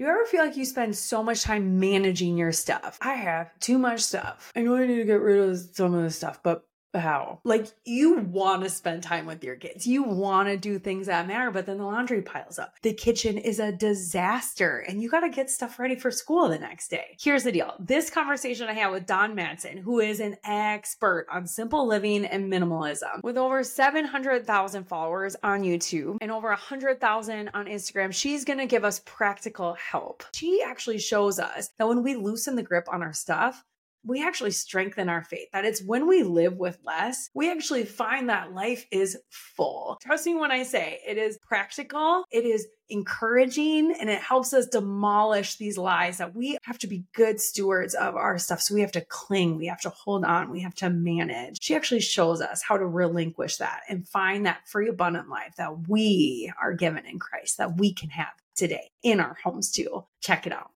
Do you ever feel like you spend so much time managing your stuff? I have too much stuff. I know I need to get rid of some of the stuff, but how? Like you want to spend time with your kids. You want to do things that matter, but then the laundry piles up. The kitchen is a disaster and you got to get stuff ready for school the next day. Here's the deal. This conversation I had with Dawn Madsen, who is an expert on simple living and minimalism with over 700,000 followers on YouTube and over 100,000 on Instagram. She's going to give us practical help. She actually shows us that when we loosen the grip on our stuff, we actually strengthen our faith. That it's when we live with less, we actually find that life is full. Trust me when I say it is practical, it is encouraging, and it helps us demolish these lies that we have to be good stewards of our stuff. So we have to cling, we have to hold on, we have to manage. She actually shows us how to relinquish that and find that free, abundant life that we are given in Christ, that we can have today in our homes too. Check it out.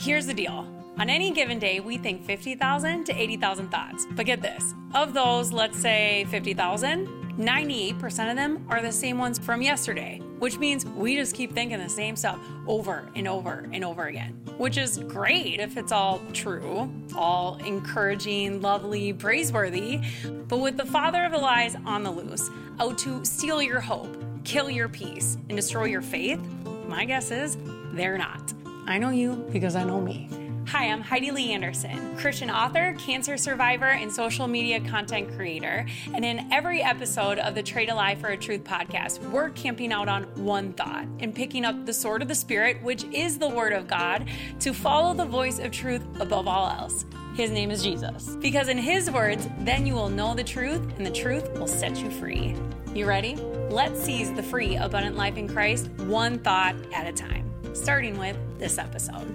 Here's the deal. On any given day, we think 50,000 to 80,000 thoughts. But get this of those, let's say 50,000, 98% of them are the same ones from yesterday, which means we just keep thinking the same stuff over and over and over again, which is great if it's all true, all encouraging, lovely, praiseworthy. But with the father of the lies on the loose, out to steal your hope, kill your peace, and destroy your faith, my guess is they're not. I know you because I know me. Hi, I'm Heidi Lee Anderson, Christian author, cancer survivor, and social media content creator. And in every episode of the Trade a Lie for a Truth podcast, we're camping out on one thought and picking up the sword of the Spirit, which is the Word of God, to follow the voice of truth above all else. His name is Jesus. Because in His words, then you will know the truth, and the truth will set you free. You ready? Let's seize the free, abundant life in Christ, one thought at a time starting with this episode.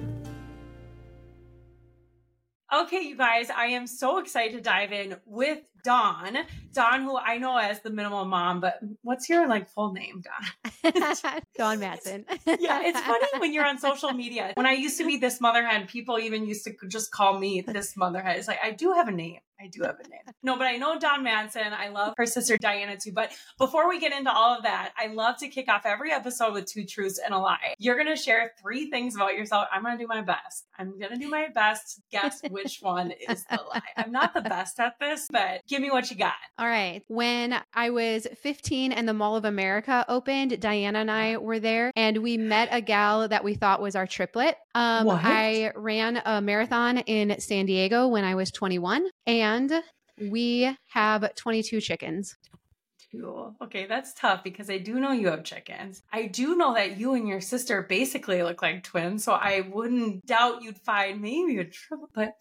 Okay, you guys, I am so excited to dive in with Dawn. Dawn, who I know as the minimal mom, but what's your like full name, Dawn? Dawn Madsen. yeah, it's funny when you're on social media. When I used to be this motherhead, people even used to just call me this motherhead. It's like I do have a name. I do have a name. No, but I know Dawn Madsen. I love her sister Diana too. But before we get into all of that, I love to kick off every episode with two truths and a lie. You're going to share three things about yourself. I'm going to do my best. I'm going to do my best. Guess which one is the lie. I'm not the best at this, but give me what you got. All right. When I was 15 and the Mall of America opened, Diana and I were there and we met a gal that we thought was our triplet. Um, I ran a marathon in San Diego when I was 21 and we have 22 chickens. Okay, that's tough because I do know you have chickens. I do know that you and your sister basically look like twins, so I wouldn't doubt you'd find maybe a triple. But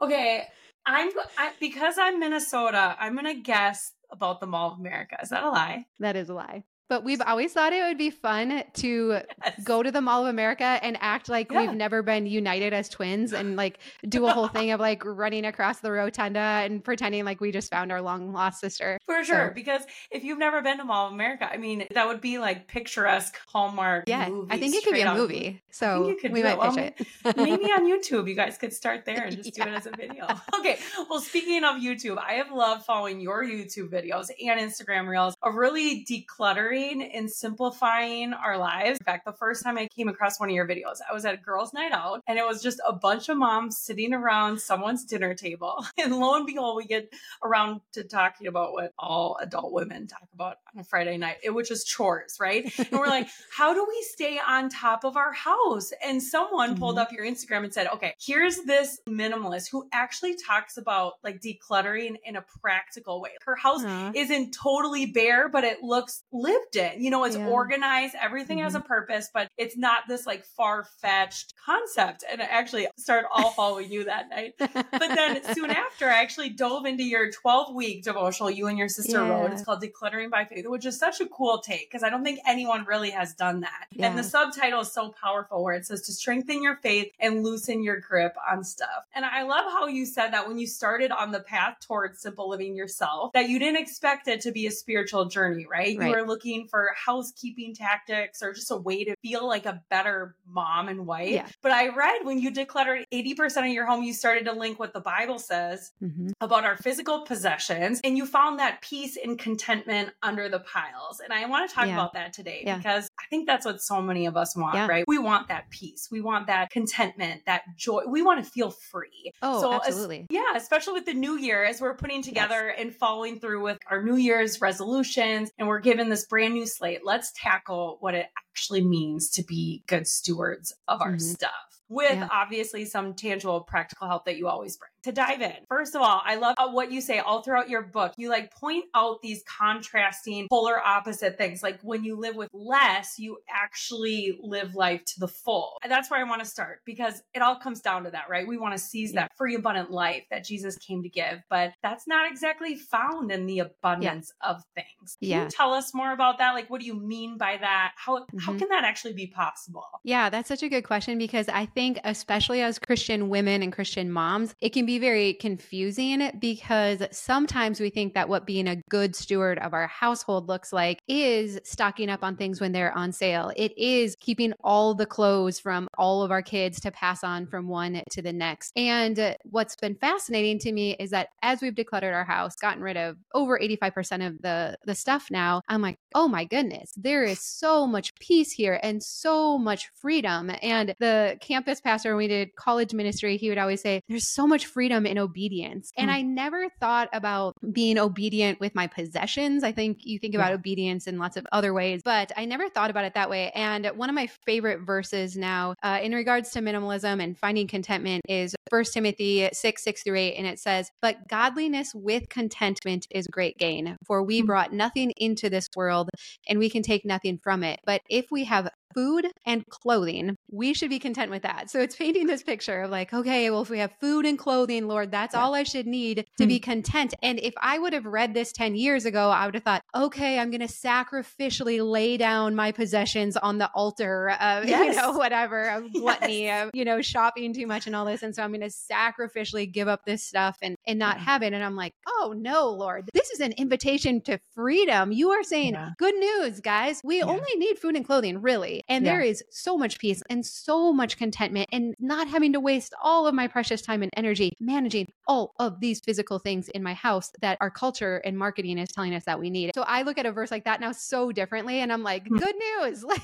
okay, I'm I, because I'm Minnesota. I'm gonna guess about the Mall of America. Is that a lie? That is a lie. But we've always thought it would be fun to yes. go to the Mall of America and act like yeah. we've never been united as twins and like do a whole thing of like running across the rotunda and pretending like we just found our long lost sister. For sure. So. Because if you've never been to Mall of America, I mean, that would be like picturesque Hallmark. Yeah. I think it could be a movie. So we might pitch it. it. maybe on YouTube, you guys could start there and just yeah. do it as a video. Okay. Well, speaking of YouTube, I have loved following your YouTube videos and Instagram reels of really decluttering and simplifying our lives. In fact, the first time I came across one of your videos, I was at a girls' night out and it was just a bunch of moms sitting around someone's dinner table. And lo and behold, we get around to talking about what all adult women talk about on a Friday night, which is chores, right? And we're like, how do we stay on top of our house? And someone mm-hmm. pulled up your Instagram and said, okay, here's this minimalist who actually talks about like decluttering in a practical way. Her house isn't totally bare, but it looks lived lived in. You know, it's yeah. organized, everything mm-hmm. has a purpose, but it's not this like far fetched concept. And I actually started all following you that night. But then soon after, I actually dove into your 12 week devotional you and your sister yeah. wrote. It's called Decluttering by Faith, which is such a cool take because I don't think anyone really has done that. Yeah. And the subtitle is so powerful where it says to strengthen your faith and loosen your grip on stuff. And I love how you said that when you started on the path towards simple living yourself, that you didn't expect it to be a spiritual journey, right? right. You were looking looking for housekeeping tactics or just a way to feel like a better mom and wife. Yeah. But I read when you decluttered 80% of your home, you started to link what the Bible says mm-hmm. about our physical possessions and you found that peace and contentment under the piles. And I want to talk yeah. about that today yeah. because I think that's what so many of us want, right? We want that peace. We want that contentment, that joy. We want to feel free. Oh, so absolutely. As, yeah, especially with the new year as we're putting together yes. and following through with our New Year's resolutions and we're given this brand new slate. Let's tackle what it actually means to be good stewards of our mm-hmm. stuff with yeah. obviously some tangible practical help that you always bring to dive in. First of all, I love what you say all throughout your book. You like point out these contrasting polar opposite things. Like when you live with less, you actually live life to the full. And that's where I want to start because it all comes down to that, right? We want to seize that free abundant life that Jesus came to give, but that's not exactly found in the abundance yeah. of things. Can yeah. you tell us more about that? Like what do you mean by that? How mm-hmm. how can that actually be possible? Yeah, that's such a good question because I think especially as Christian women and Christian moms, it can be very confusing because sometimes we think that what being a good steward of our household looks like is stocking up on things when they're on sale. It is keeping all the clothes from all of our kids to pass on from one to the next. And what's been fascinating to me is that as we've decluttered our house, gotten rid of over 85% of the the stuff now, I'm like, "Oh my goodness, there is so much peace here and so much freedom." And the campus pastor when we did college ministry, he would always say, There's so much freedom in obedience. And hmm. I never thought about being obedient with my possessions. I think you think about yeah. obedience in lots of other ways, but I never thought about it that way. And one of my favorite verses now uh, in regards to minimalism and finding contentment is 1 Timothy 6, 6 through 8. And it says, But godliness with contentment is great gain, for we hmm. brought nothing into this world and we can take nothing from it. But if we have food and clothing, we should be content with that. So it's painting this picture of like, okay, well, if we have food and clothing, Lord, that's yeah. all I should need to mm-hmm. be content. And if I would have read this 10 years ago, I would have thought, okay, I'm going to sacrificially lay down my possessions on the altar of, yes. you know, whatever, of gluttony, yes. of, you know, shopping too much and all this. And so I'm going to sacrificially give up this stuff and, and not yeah. have it. And I'm like, oh no, Lord, this is an invitation to freedom. You are saying, yeah. good news, guys. We only need food and clothing, really. And yeah. there is so much peace and so much contentment and not having to waste all of my precious time and energy managing all of these physical things in my house that our culture and marketing is telling us that we need. So I look at a verse like that now so differently and I'm like, hmm. good news.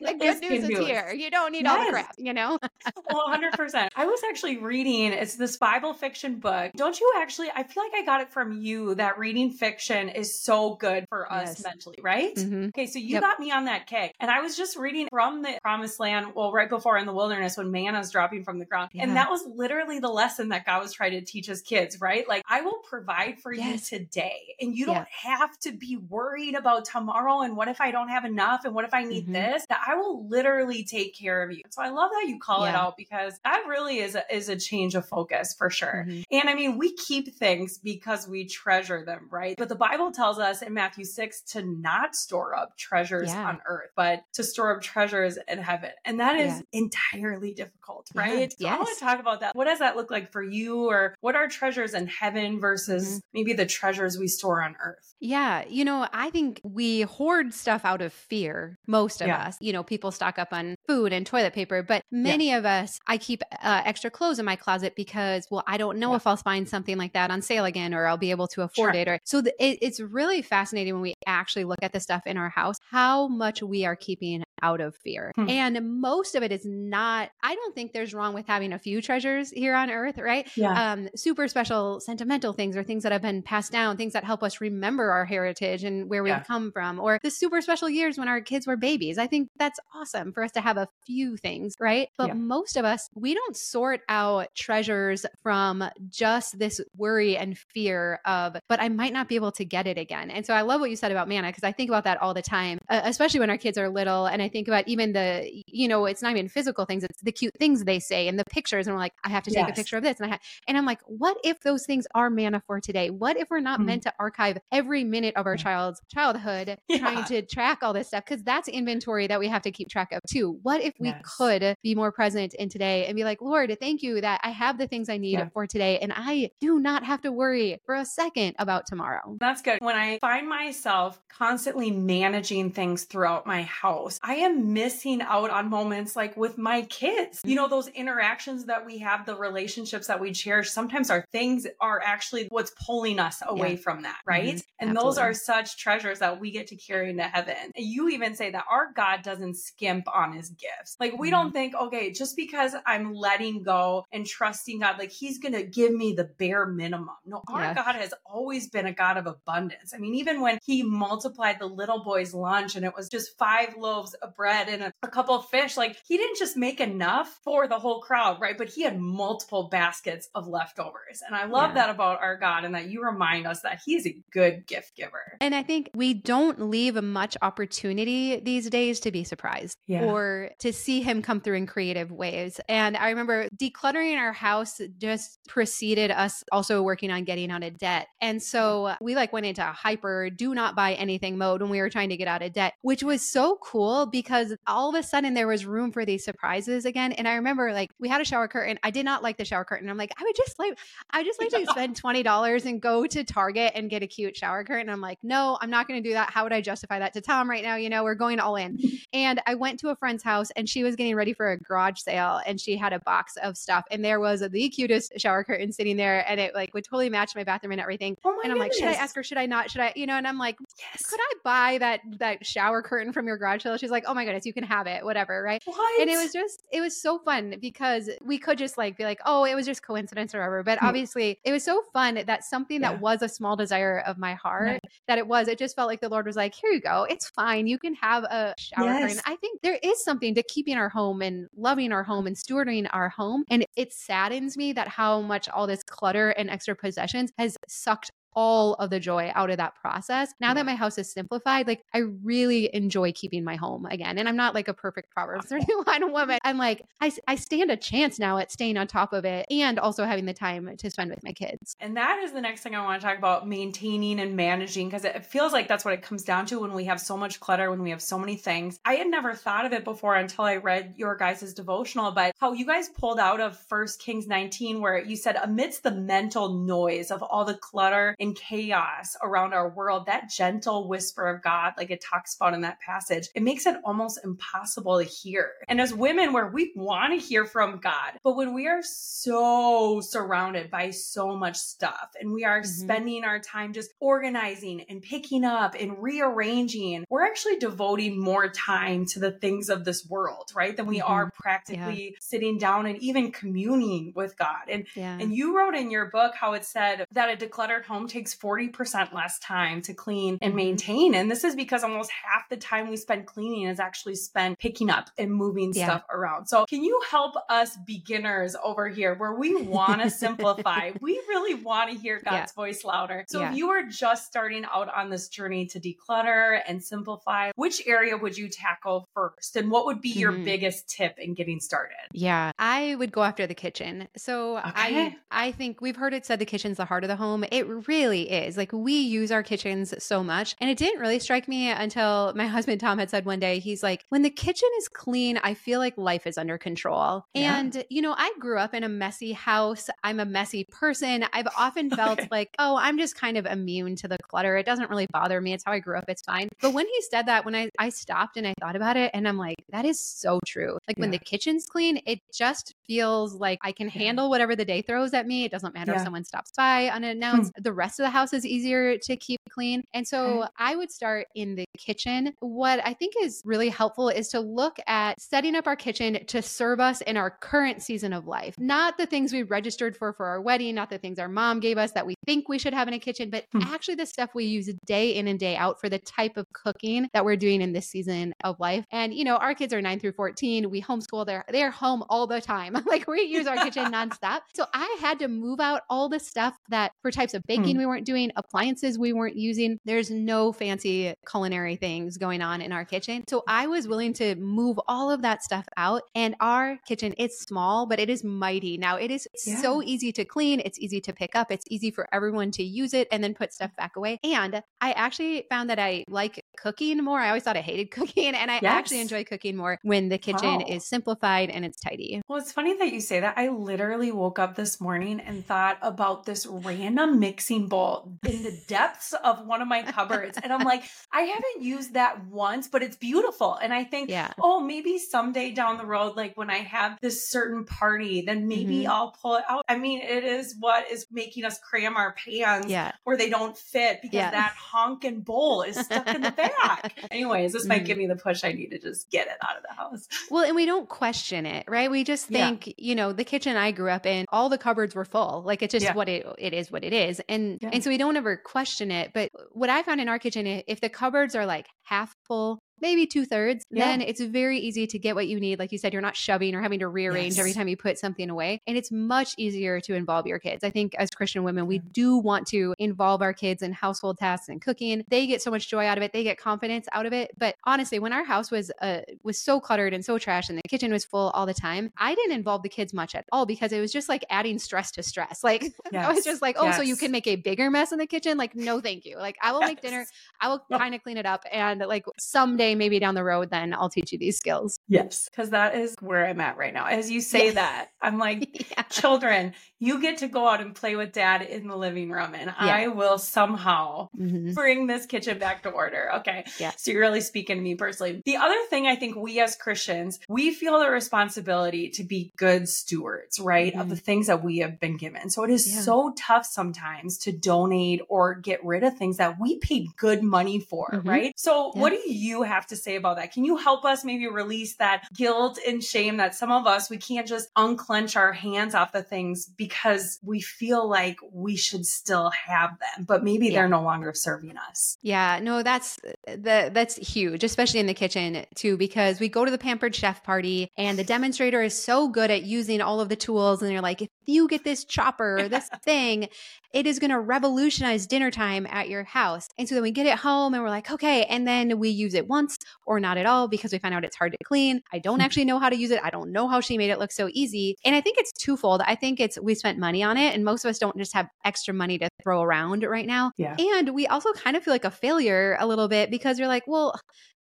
Like the good news is news. here. You don't need yes. all the crap, you know? well, 100%. I was actually reading, it's this Bible fiction book. Don't you actually, I feel like I got it from you that reading fiction is so good for us yes. mentally, right? Mm-hmm. Okay, so you yep. got me on that kick. And I was just reading from the promised land, well, right before in the wilderness when manna's dropping from the ground. Yeah. And that was literally the lesson that God was trying to teach his kids, right? Like, I will provide for yes. you today. And you don't yeah. have to be worried about tomorrow and what if I don't have enough and what if I need mm-hmm. this? That I will literally take care of you. So I love that you call yeah. it out because that really is a, is a change of focus for sure. Mm-hmm. And I mean, we keep things because we treasure them, right? But the Bible tells us in Matthew 6 to not store up treasures on earth, but to store treasures in heaven. And that is yeah. entirely difficult, right? Yeah. Yes. I want to talk about that. What does that look like for you? Or what are treasures in heaven versus mm-hmm. maybe the treasures we store on earth? Yeah. You know, I think we hoard stuff out of fear, most of yeah. us. You know, people stock up on food and toilet paper, but many of us, I keep uh, extra clothes in my closet because, well, I don't know if I'll find something like that on sale again or I'll be able to afford sure. it. Or so the, it, it's really fascinating when we actually look at the stuff in our house, how much we are keeping out of fear. Hmm. And most of it is not, I don't think there's wrong with having a few treasures here on earth, right? Yeah. Um, super special sentimental things or things that have been passed down, things that help us remember our heritage and where we've come from, or the super special years when our kids were babies. I think that's awesome for us to have a few things, right? But yeah. most of us, we don't sort out treasures from just this worry and fear of, but I might not be able to get it again. And so I love what you said about manna because I think about that all the time, especially when our kids are little. And I think about even the, you know, it's not even physical things, it's the cute things they say and the pictures. And we're like, I have to take yes. a picture of this. And I ha- and I'm like, what if those things are manna for today? What if we're not mm. meant to archive every minute of our child's childhood yeah. trying to track all this stuff? Because that's inventory that we have to keep track of too. What if we yes. could be more present in today and be like, Lord, thank you that I have the things I need yeah. for today. And I do not have to worry for a second about tomorrow. That's good. When I find myself constantly managing things throughout my house, I am missing out on moments like with my kids. You know, those interactions that we have, the relationships that we cherish, sometimes our things are actually what's pulling us away yeah. from that, right? Mm-hmm. And Absolutely. those are such treasures that we get to carry into heaven. You even say that our God doesn't skimp on his gifts. Like we mm-hmm. don't think, okay, just because I'm letting go and trusting God, like he's going to give me the bare minimum. No, our yes. God has always been a God of abundance. I mean, even when he multiplied the little boy's lunch and it was just five loaves of bread and a, a couple of fish, like he didn't just make enough for the whole crowd, right? But he had multiple baskets of leftovers. And I love yeah. that about our God and that you remind us that he's a good gift giver. And I think we don't leave much opportunity these days to be surprised yeah. or to see him come through in creative ways. And I remember decluttering our house just preceded us also working on getting out of debt. And so we like went into a hyper do not buy anything mode when we were trying to get out of debt, which was so cool because all of a sudden there was room for these surprises again. And I remember like we had a shower curtain. I did not like the shower curtain. I'm like, I would just like, I would just like to spend $20 and go to Target and get a cute shower curtain. I'm like, no, I'm not going to do that. How would I justify that to Tom right now? You know, we're going all in. and I went to a friend's house and she was getting ready for a garage sale and she had a box of stuff and there was the cutest shower curtain sitting there and it like would totally match my bathroom and everything. Oh and I'm goodness. like, should I ask her? Should I not? Should I, you know, and I'm like, yes. could I buy that, that shower curtain from your garage sale? She's like, oh my goodness, you can have it, whatever. Right. What? And it was just, it was so fun because we could just like be like, oh, it was just coincidence or whatever. But mm obviously it was so fun that something yeah. that was a small desire of my heart, right. that it was, it just felt like the Lord was like, here you go. It's fine. You can have a shower yes. curtain. I think there is something to keeping our home and loving our home and stewarding our home. And it saddens me that how much all this clutter and extra possessions has sucked all of the joy out of that process. Now that my house is simplified, like I really enjoy keeping my home again. And I'm not like a perfect Proverbs 31 woman. I'm like, I, I stand a chance now at staying on top of it and also having the time to spend with my kids. And that is the next thing I want to talk about maintaining and managing because it feels like that's what it comes down to when we have so much clutter, when we have so many things. I had never thought of it before until I read your guys' devotional, but how you guys pulled out of First Kings 19, where you said, amidst the mental noise of all the clutter and chaos around our world, that gentle whisper of God, like it talks about in that passage, it makes it almost impossible to hear. And as women, where we want to hear from God, but when we are so surrounded by so much stuff and we are mm-hmm. spending our time just organizing and picking up and rearranging, we're actually devoting more time to the things of this world, right? Than we mm-hmm. are practically yeah. sitting down and even communing with God. And yeah. and you wrote in your book how it said that a decluttered home takes 40% less time to clean and mm-hmm. maintain. And this is because almost half the time we spend cleaning is actually spent picking up and moving yeah. stuff around. So, can you help us beginners over here where we want to simplify? we really want to hear God's yeah. voice louder. So, yeah. if you are just starting out on this journey to declutter and simplify, which area would you tackle first? And what would be mm-hmm. your biggest tip in getting started? Yeah, I would go after the kitchen. So, okay. I I think we've heard it said the kitchen's the heart of the home. It really is. Like we use our kitchens so much. And it didn't really strike me until my husband Tom had said one day, he's like, when the kitchen is clean, I feel like life is under control. Yeah. And, you know, I grew up in a messy house. I'm a messy person. I've often felt okay. like, oh, I'm just kind of immune to the clutter. It doesn't really bother me. It's how I grew up. It's fine. But when he said that, when I, I stopped and I thought about it, and I'm like, that is so true. Like yeah. when the kitchen's clean, it just feels like I can yeah. handle whatever the day throws at me. It doesn't matter if someone stops by unannounced. Hmm. The rest of the house is easier to keep clean. And so okay. I would start in the kitchen. What I think is really helpful is to look at setting up our kitchen to serve us in our current season of life, not the things we registered for for our wedding, not the things our mom gave us that we think we should have in a kitchen, but hmm. actually the stuff we use day in and day out for the type of cooking that we're doing in this season of life. And you know, our kids are 9 through 14. We homeschool. They're they're home all the time. like we use our kitchen nonstop. So I had to move out all the stuff that for types of baking cooking we weren't doing, appliances we weren't using. There's no fancy culinary things going on in our kitchen. So I was willing to move all of that stuff out. And our kitchen, it's small, but it is mighty. Now it is yeah. so easy to clean. It's easy to pick up. It's easy for everyone to use it and then put stuff back away. And I actually found that I like cooking more. I always thought I hated cooking and I yes. actually enjoy cooking more when the kitchen oh. is simplified and it's tidy. Well, it's funny that you say that. I literally woke up this morning and thought about this random mixing bowl in the depths of one of my cupboards. And I'm like, I haven't used that once, but it's beautiful. And I think, yeah. oh, maybe someday down the road, like when I have this certain party, then maybe mm-hmm. I'll pull it out. I mean, it is what is making us cram our pans yeah. where they don't fit because yeah. that honking bowl is stuck in the back. Anyways, this mm-hmm. might give me the push I need to just get it out of the house. Well, and we don't question it, right? We just think, you know, the kitchen I grew up in, all the cupboards were full. Like it's just what it it is what it is. And and so we don't ever question it. But what I found in our kitchen, if the cupboards are like half full, maybe two thirds, yeah. then it's very easy to get what you need. Like you said, you're not shoving or having to rearrange yes. every time you put something away. And it's much easier to involve your kids. I think as Christian women, we do want to involve our kids in household tasks and cooking. They get so much joy out of it. They get confidence out of it. But honestly, when our house was uh, was so cluttered and so trash and the kitchen was full all the time, I didn't involve the kids much at all because it was just like adding stress to stress. Like yes. I was just like, oh, yes. so you can make a bigger mess in the kitchen? Like, no, thank you. Like I will make dinner. I will kind of clean it up. And like someday, maybe down the road, then I'll teach you these skills. Yes, because that is where I'm at right now. As you say yeah. that, I'm like, yeah. children, you get to go out and play with dad in the living room, and yeah. I will somehow mm-hmm. bring this kitchen back to order. Okay. Yeah. So you're really speaking to me personally. The other thing I think we as Christians, we feel the responsibility to be good stewards, right, mm-hmm. of the mm-hmm. things that we have been given. So it is so tough sometimes to donate or get rid of things that we paid good money for, mm-hmm. right? So what do you have to say about that? Can you help us maybe release that guilt and shame that some of us, we can't just unclench our hands off the things because we feel like we should still have them, but maybe yeah. they're no longer serving us. Yeah, no, that's the that's huge, especially in the kitchen too, because we go to the pampered chef party and the demonstrator is so good at using all of the tools and they're like, if you get this chopper or this thing, it is going to revolutionize dinner time at your house. And so then we get it home and we're like, okay, and then we use it once or not at all because we find out it's hard to clean. I don't hmm. actually know how to use it. I don't know how she made it look so easy. And I think it's twofold. I think it's we spent money on it and most of us don't just have extra money to throw around right now. Yeah. And we also kind of feel like a failure a little bit because you're like, well,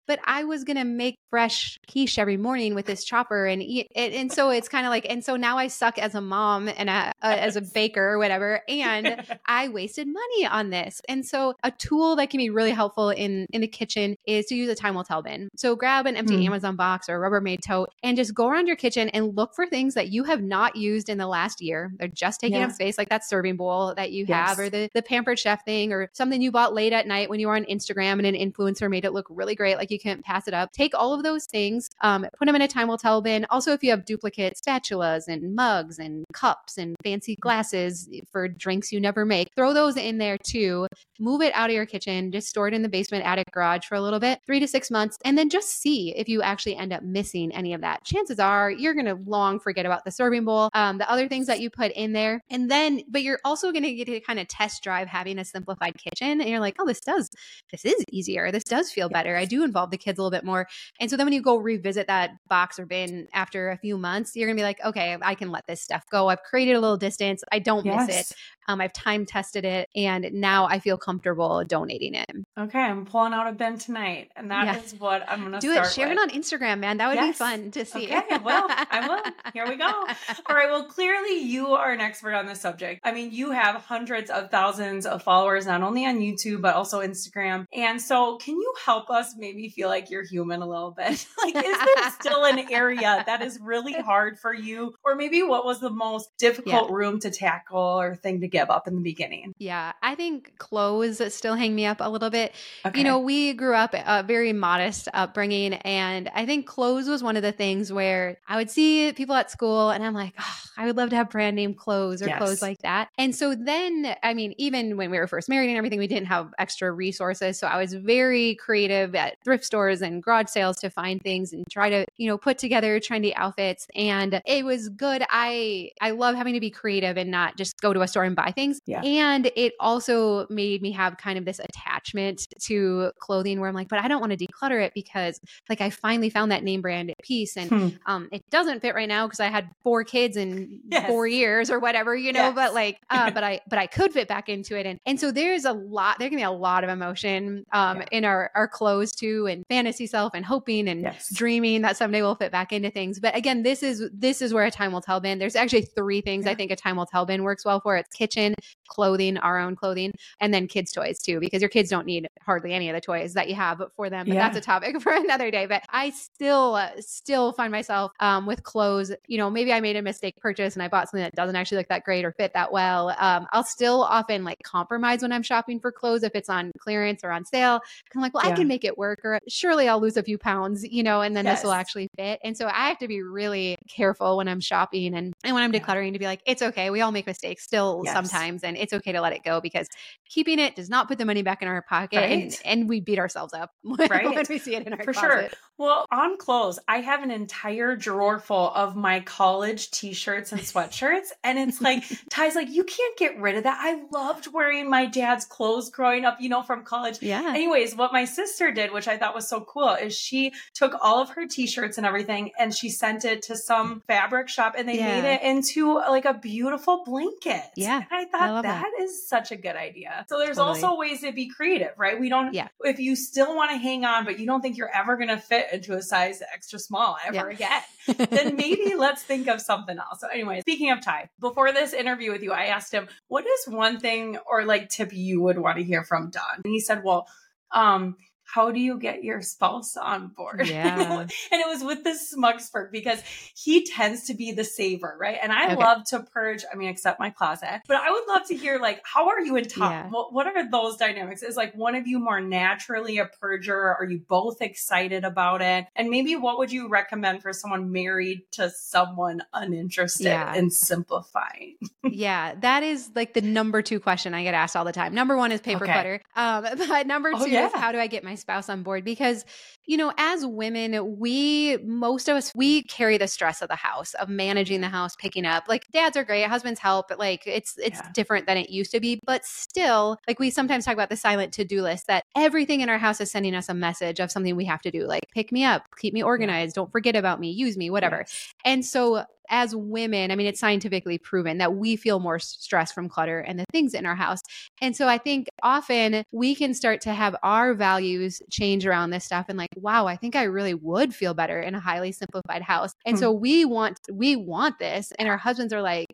but I was going to make fresh quiche every morning with this chopper and eat it. And so it's kind of like, and so now I suck as a mom and a, a, as a baker or whatever. And I wasted money on this. And so a tool that can be really helpful in, in the kitchen is to use a time will tell bin. So grab an empty mm. Amazon box or a Rubbermaid tote and just go around your kitchen and look for things that you have not used in the last year. They're just taking up space, like that serving bowl that you yes. have or the, the pampered chef thing or something you bought late at night when you were on Instagram and an influencer made it look really great. Like you you can't pass it up. Take all of those things, um, put them in a time will tell bin. Also, if you have duplicate spatulas and mugs and cups and fancy glasses for drinks you never make, throw those in there too. Move it out of your kitchen, just store it in the basement, attic, garage for a little bit, three to six months, and then just see if you actually end up missing any of that. Chances are you're going to long forget about the serving bowl, um, the other things that you put in there. And then, but you're also going to get to kind of test drive having a simplified kitchen. And you're like, oh, this does, this is easier. This does feel better. I do involve the kids a little bit more. And so then when you go revisit that box or bin after a few months, you're going to be like, okay, I can let this stuff go. I've created a little distance. I don't yes. miss it. Um, I've time tested it and now I feel comfortable donating it. Okay, I'm pulling out a bin tonight, and that yeah. is what I'm going to do. it. Share with. it on Instagram, man. That would yes. be fun to see. Okay, well, I will. Here we go. All right. Well, clearly you are an expert on this subject. I mean, you have hundreds of thousands of followers, not only on YouTube but also Instagram. And so, can you help us maybe feel like you're human a little bit? like, is there still an area that is really hard for you, or maybe what was the most difficult yeah. room to tackle or thing to give up in the beginning? Yeah, I think clothes still hang me up a little bit. Okay. You know, we grew up a very modest upbringing, and I think clothes was one of the things where I would see people at school, and I'm like, oh, I would love to have brand name clothes or yes. clothes like that. And so then, I mean, even when we were first married and everything, we didn't have extra resources. So I was very creative at thrift thrift stores and garage sales to find things and try to, you know, put together trendy outfits. And it was good. I I love having to be creative and not just go to a store and buy things. Yeah. And it also made me have kind of this attachment to clothing where I'm like, but I don't want to declutter it because like I finally found that name brand piece and hmm. um it doesn't fit right now because I had four kids in yes. four years or whatever, you know, yes. but like uh but I but I could fit back into it. And and so there's a lot there can be a lot of emotion um yeah. in our our clothes too and fantasy self and hoping and yes. dreaming that someday we'll fit back into things. But again, this is this is where a time will tell bin. There's actually three things yeah. I think a time will tell bin works well for. It's kitchen, clothing, our own clothing, and then kids' toys too, because your kids don't need hardly any of the toys that you have for them. But yeah. that's a topic for another day. But I still uh, still find myself um, with clothes. You know, maybe I made a mistake purchase and I bought something that doesn't actually look that great or fit that well. Um, I'll still often like compromise when I'm shopping for clothes if it's on clearance or on sale. I'm like, well, yeah. I can make it work, or surely I'll lose a few pounds, you know, and then yes. this will actually fit. And so I have to be really careful when I'm shopping and, and when I'm decluttering to be like, it's okay. We all make mistakes still yes. sometimes, and it's okay to let it go because keeping it does not put the money back in our pocket, right. and, and we beat ourselves up when, right. when we see it in our for closet. sure. Well, on clothes, I have an entire drawer full of my college t-shirts and sweatshirts, and it's like Ty's like, you can't get rid of that. I loved wearing my dad's clothes growing up, you know, from college. Yeah. Anyways, what my sister did, which I thought was so cool, is she took all of her t-shirts and everything, and she sent it to some fabric shop, and they yeah. made it into like a beautiful blanket. Yeah, and I thought I that, that is such a good idea. So there's totally. also ways to be creative, right? We don't. Yeah. If you still want to hang on, but you don't think you're ever going to fit into a size extra small ever yeah. again, then maybe let's think of something else. So, anyway, speaking of Ty, before this interview with you, I asked him, "What is one thing or like tip you would want to hear from Dawn?" And he said, "Well." Um, how do you get your spouse on board? Yeah. and it was with this Smugspert because he tends to be the saver, right? And I okay. love to purge, I mean, except my closet, but I would love to hear like, how are you in top? Yeah. What, what are those dynamics? Is like one of you more naturally a purger? Are you both excited about it? And maybe what would you recommend for someone married to someone uninterested yeah. in simplifying? yeah, that is like the number two question I get asked all the time. Number one is paper okay. clutter. Um, but number oh, two oh, yeah. is how do I get my spouse on board because you know as women we most of us we carry the stress of the house of managing the house picking up like dads are great husbands help but like it's it's yeah. different than it used to be but still like we sometimes talk about the silent to-do list that everything in our house is sending us a message of something we have to do like pick me up keep me organized don't forget about me use me whatever yes. and so as women, I mean, it's scientifically proven that we feel more stress from clutter and the things in our house. And so I think often we can start to have our values change around this stuff and like, wow, I think I really would feel better in a highly simplified house. And hmm. so we want we want this and our husbands are like,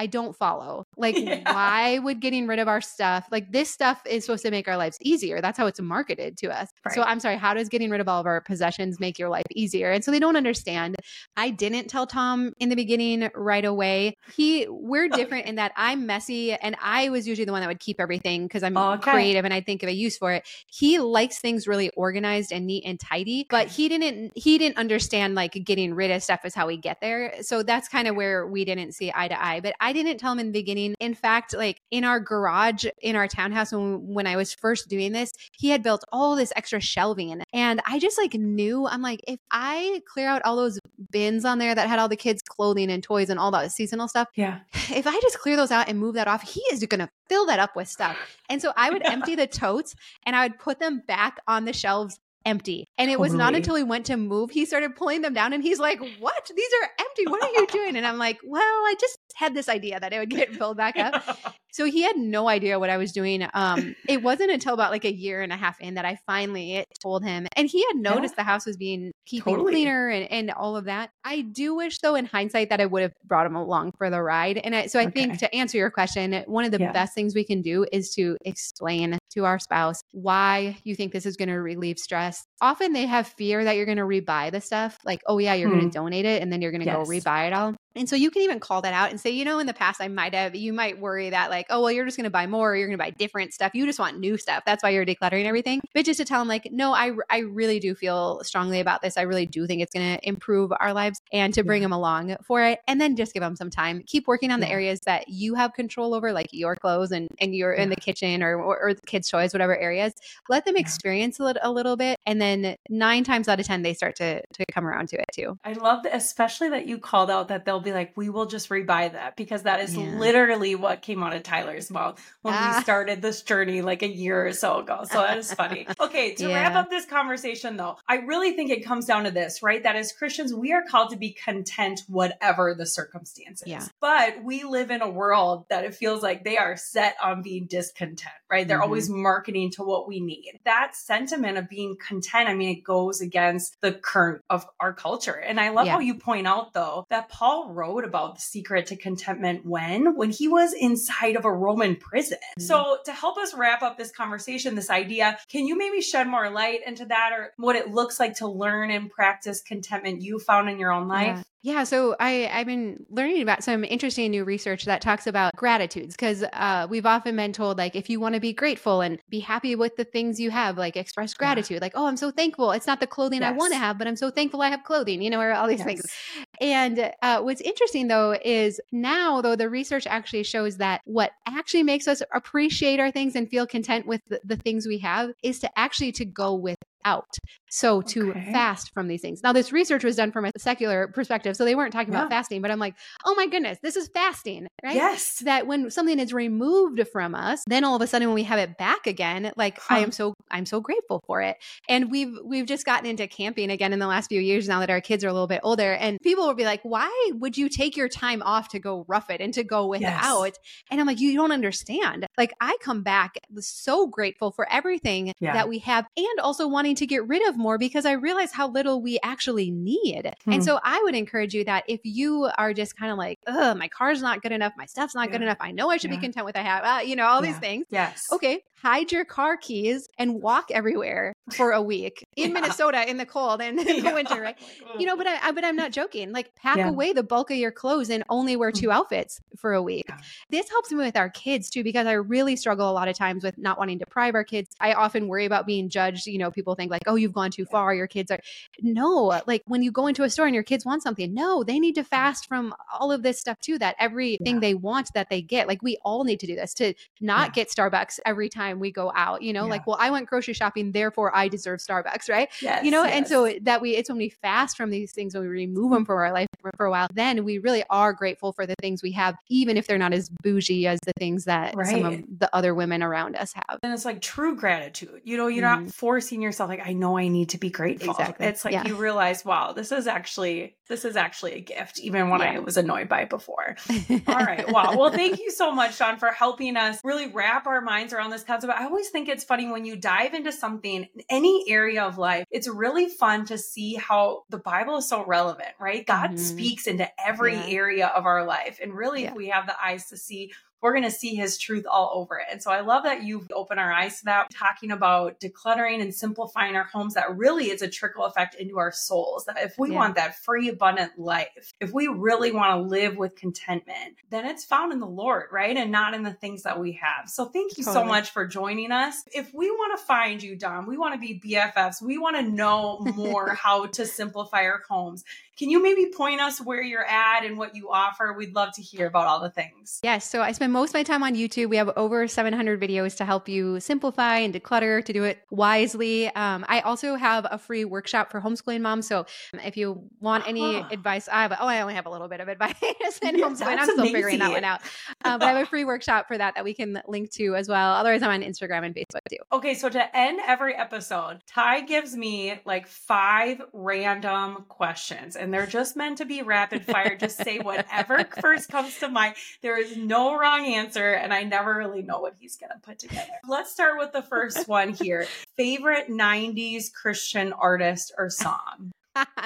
I don't follow. Like, yeah. why would getting rid of our stuff, like this stuff is supposed to make our lives easier? That's how it's marketed to us. Right. So I'm sorry, how does getting rid of all of our possessions make your life easier? And so they don't understand. I didn't tell Tom in the beginning right away. He, we're different in that I'm messy and I was usually the one that would keep everything because I'm okay. creative and I think of a use for it. He likes things really organized and neat and tidy, but he didn't, he didn't understand like getting rid of stuff is how we get there. So that's kind of where we didn't see eye to eye. But I I didn't tell him in the beginning. In fact, like in our garage in our townhouse when, when I was first doing this, he had built all this extra shelving. And I just like knew, I'm like, if I clear out all those bins on there that had all the kids' clothing and toys and all that seasonal stuff, yeah. If I just clear those out and move that off, he is going to fill that up with stuff. And so I would empty the totes and I would put them back on the shelves empty. And it totally. was not until we went to move, he started pulling them down and he's like, What? These are empty. What are you doing? And I'm like, Well, I just had this idea that it would get filled back up. so he had no idea what I was doing. Um, it wasn't until about like a year and a half in that I finally told him. And he had noticed yeah. the house was being keeping totally. cleaner and, and all of that. I do wish though in hindsight that I would have brought him along for the ride. And I, so I okay. think to answer your question, one of the yeah. best things we can do is to explain to our spouse why you think this is going to relieve stress. Often they have fear that you're going to rebuy the stuff. Like, oh yeah, you're hmm. going to donate it and then you're going to yes. go rebuy it all. And so you can even call that out and say, you know, in the past, I might have, you might worry that like, like, oh, well, you're just going to buy more or you're going to buy different stuff. You just want new stuff. That's why you're decluttering everything. But just to tell them, like, no, I, I really do feel strongly about this. I really do think it's going to improve our lives and to bring yeah. them along for it. And then just give them some time. Keep working on yeah. the areas that you have control over, like your clothes and, and you're yeah. in the kitchen or, or, or, the kids' toys, whatever areas. Let them experience a little, a little bit. And then nine times out of 10, they start to, to come around to it too. I love that, especially that you called out that they'll be like, we will just rebuy that because that is literally what came out of Tyler's mouth when ah. we started this journey like a year or so ago. So that is funny. Okay, to wrap up this conversation though, I really think it comes down to this, right? That as Christians, we are called to be content whatever the circumstances. Yeah. But we live in a world that it feels like they are set on being discontent, right? They're mm-hmm. always marketing to what we need. That sentiment of being content, I mean, it goes against the current of our culture. And I love yeah. how you point out though that Paul wrote about the secret to contentment when? When he was inside of a Roman prison. Mm-hmm. So to help us wrap up this conversation, this idea, can you maybe shed more light into that or what it looks like to learn and practice contentment you found in your own life? Yeah. Yeah, so I, I've been learning about some interesting new research that talks about gratitudes because uh, we've often been told, like, if you want to be grateful and be happy with the things you have, like, express gratitude, yeah. like, oh, I'm so thankful. It's not the clothing yes. I want to have, but I'm so thankful I have clothing, you know, or all these yes. things. And uh, what's interesting, though, is now, though, the research actually shows that what actually makes us appreciate our things and feel content with the, the things we have is to actually to go with out. So to okay. fast from these things. Now, this research was done from a secular perspective. So they weren't talking yeah. about fasting, but I'm like, oh my goodness, this is fasting, right? Yes. That when something is removed from us, then all of a sudden when we have it back again, like huh. I am so I'm so grateful for it. And we've we've just gotten into camping again in the last few years now that our kids are a little bit older. And people will be like, why would you take your time off to go rough it and to go without? Yes. And I'm like, you don't understand. Like I come back so grateful for everything yeah. that we have and also wanting to get rid of more because I realize how little we actually need. Hmm. And so I would encourage you that if you are just kind of like, oh, my car's not good enough, my stuff's not yeah. good enough, I know I should yeah. be content with I have, uh, you know, all yeah. these things. Yes. Okay, hide your car keys and walk everywhere for a week in yeah. Minnesota in the cold and in the winter, right? you know, but I, but I'm not joking. Like pack yeah. away the bulk of your clothes and only wear two mm. outfits for a week. This helps me with our kids too because I really struggle a lot of times with not wanting to deprive our kids. I often worry about being judged. You know, people think like, "Oh, you've gone too far. Your kids are." No, like when you go into a store and your kids want something, no, they need to fast from all of this stuff too. That everything yeah. they want that they get. Like we all need to do this to not get Starbucks every time we go out, you know, yeah. like, well, I went grocery shopping, therefore I deserve Starbucks, right? Yes, you know, yes. and so that we, it's when we fast from these things, when we remove them from our life for, for, a while, then we really are grateful for the things we have, even if they're not as bougie as the things that right. some of the other women around us have. And it's like true gratitude. You know, you're mm-hmm. not forcing yourself, like, I know I need to be grateful. Exactly. It's like yeah. you realize, wow, this is actually, this is actually a gift, even when yeah. I was annoyed by it before. All right. Wow. Well, thank you so much, Sean, for helping us really wrap our minds around this concept. I always think it's funny when you dive into something, any area of life, it's really fun to see how the Bible is so relevant, right? God mm-hmm. speaks into every yeah. area of our life. And really, yeah. if we have the eyes to see we're going to see his truth all over it. And so I love that you've opened our eyes to that, talking about decluttering and simplifying our homes. That really is a trickle effect into our souls. That if we yeah. want that free, abundant life, if we really want to live with contentment, then it's found in the Lord, right? And not in the things that we have. So thank you totally. so much for joining us. If we want to find you, Dawn, we want to be BFFs, we want to know more how to simplify our homes. Can you maybe point us where you're at and what you offer? We'd love to hear about all the things. Yes. So I spend most of my time on YouTube. We have over 700 videos to help you simplify and declutter to do it wisely. Um, I also have a free workshop for homeschooling moms. So if you want any advice, I have, oh, I only have a little bit of advice in yeah, homeschooling. I'm still amazing. figuring that one out. Uh, but I have a free workshop for that that we can link to as well. Otherwise, I'm on Instagram and Facebook too. Okay. So to end every episode, Ty gives me like five random questions. And they're just meant to be rapid fire. just say whatever first comes to mind. There is no wrong answer, and I never really know what he's going to put together. Let's start with the first one here. Favorite 90s Christian artist or song?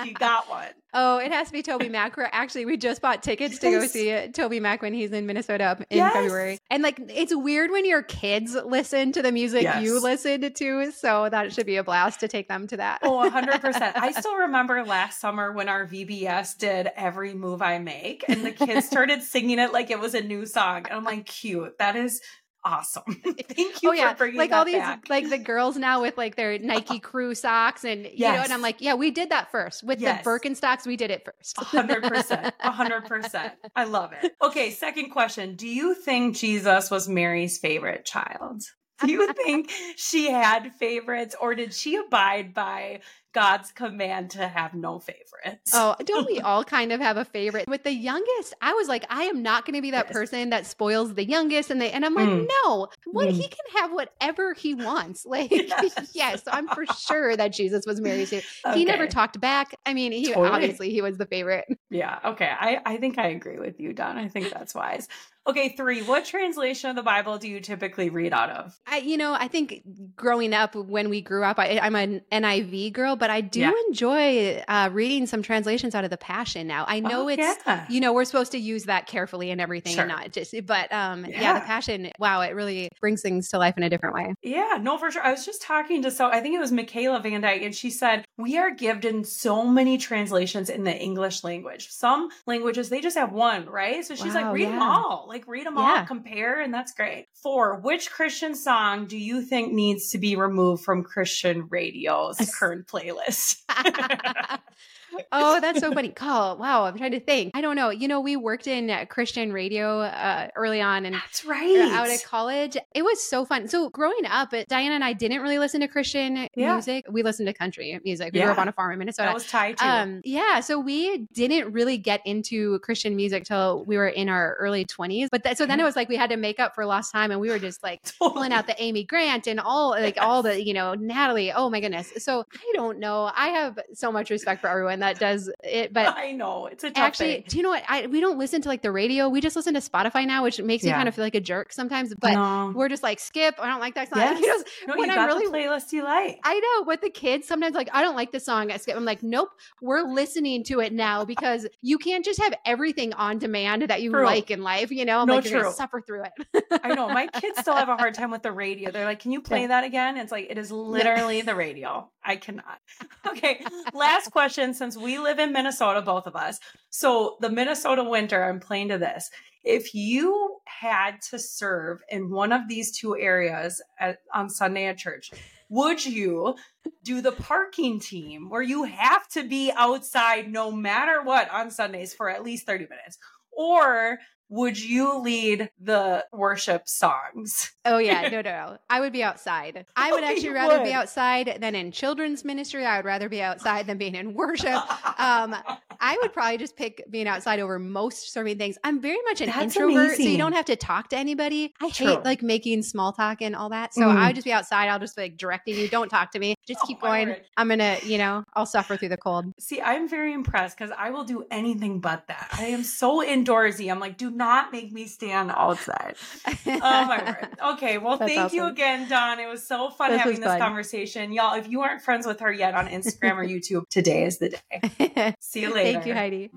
You got one. Oh, it has to be TobyMac. Actually, we just bought tickets to go see TobyMac when he's in Minnesota in yes. February. And like, it's weird when your kids listen to the music yes. you listen to. So that should be a blast to take them to that. Oh, 100%. I still remember last summer when our VBS did Every Move I Make and the kids started singing it like it was a new song. And I'm like, cute. That is awesome. Thank you oh, for bringing that up. oh, yeah. like all these back. like the girls now with like their Nike crew socks and yes. you know and I'm like, yeah, we did that first. With yes. the Birkenstocks, we did it first. 100%. 100%. I love it. Okay, second question. Do you think Jesus was Mary's favorite child? Do you think she had favorites or did she abide by God's command to have no favorites. Oh, don't we all kind of have a favorite? With the youngest, I was like, I am not going to be that yes. person that spoils the youngest, and they and I'm like, mm. no, what mm. he can have whatever he wants. Like, yes, yes I'm for sure that Jesus was Mary's. Okay. He never talked back. I mean, he totally. obviously he was the favorite. Yeah. Okay. I I think I agree with you, Dawn. I think that's wise. Okay, three. What translation of the Bible do you typically read out of? I, you know, I think growing up, when we grew up, I, am an NIV girl, but I do yeah. enjoy uh, reading some translations out of the Passion now. I know oh, it's, yeah. you know, we're supposed to use that carefully and everything, sure. and not just, but um, yeah. yeah. the Passion. Wow, it really brings things to life in a different way. Yeah, no, for sure. I was just talking to so I think it was Michaela Van Dyke, and she said we are given so many translations in the English language. Some languages they just have one, right? So she's wow, like, read them all like read them yeah. all, compare, and that's great. Four, which Christian song do you think needs to be removed from Christian radio's current playlist? oh, that's so funny. Call. Wow, I'm trying to think. I don't know. You know, we worked in Christian radio uh, early on, and that's right. Out at college, it was so fun. So growing up, Diana and I didn't really listen to Christian yeah. music. We listened to country music. We yeah. grew up on a farm in Minnesota. That was tied to. Um, yeah, so we didn't really get into Christian music till we were in our early 20s. But th- so then it was like we had to make up for lost time, and we were just like totally. pulling out the Amy Grant and all like all the you know Natalie. Oh my goodness. So I don't know. I have so much respect for everyone that does it. But I know it's a actually. Thing. Do you know what? I we don't listen to like the radio. We just listen to Spotify now, which makes yeah. me kind of feel like a jerk sometimes. But no. we're just like skip. I don't like that song. Yes. You know, no, when you I'm really playlist you like. I know. With the kids, sometimes like I don't like the song. I skip. I'm like, nope. We're listening to it now because you can't just have everything on demand that you true. like in life. You know, I'm no, like you're gonna suffer through it. I know. My kids still have a hard time with the radio. They're like, can you play yeah. that again? It's like it is literally the radio. I cannot. Okay. Last question. Since we live in Minnesota, both of us. So the Minnesota winter, I'm playing to this. If you had to serve in one of these two areas at, on Sunday at church, would you do the parking team where you have to be outside no matter what on Sundays for at least 30 minutes? Or would you lead the worship songs? Oh yeah, no, no, I would be outside. I would oh, actually rather would. be outside than in children's ministry. I would rather be outside than being in worship. Um, I would probably just pick being outside over most serving things. I'm very much an That's introvert, amazing. so you don't have to talk to anybody. I True. hate like making small talk and all that. So mm. I would just be outside. I'll just be, like directing you. Don't talk to me. Just oh, keep going. I'm gonna, you know, I'll suffer through the cold. See, I'm very impressed because I will do anything but that. I am so indoorsy. I'm like, do not make me stand outside. oh my word. Okay. Well, That's thank awesome. you again, Dawn. It was so fun this having this fun. conversation. Y'all, if you aren't friends with her yet on Instagram or YouTube, today is the day. See you later. Thank you, Heidi.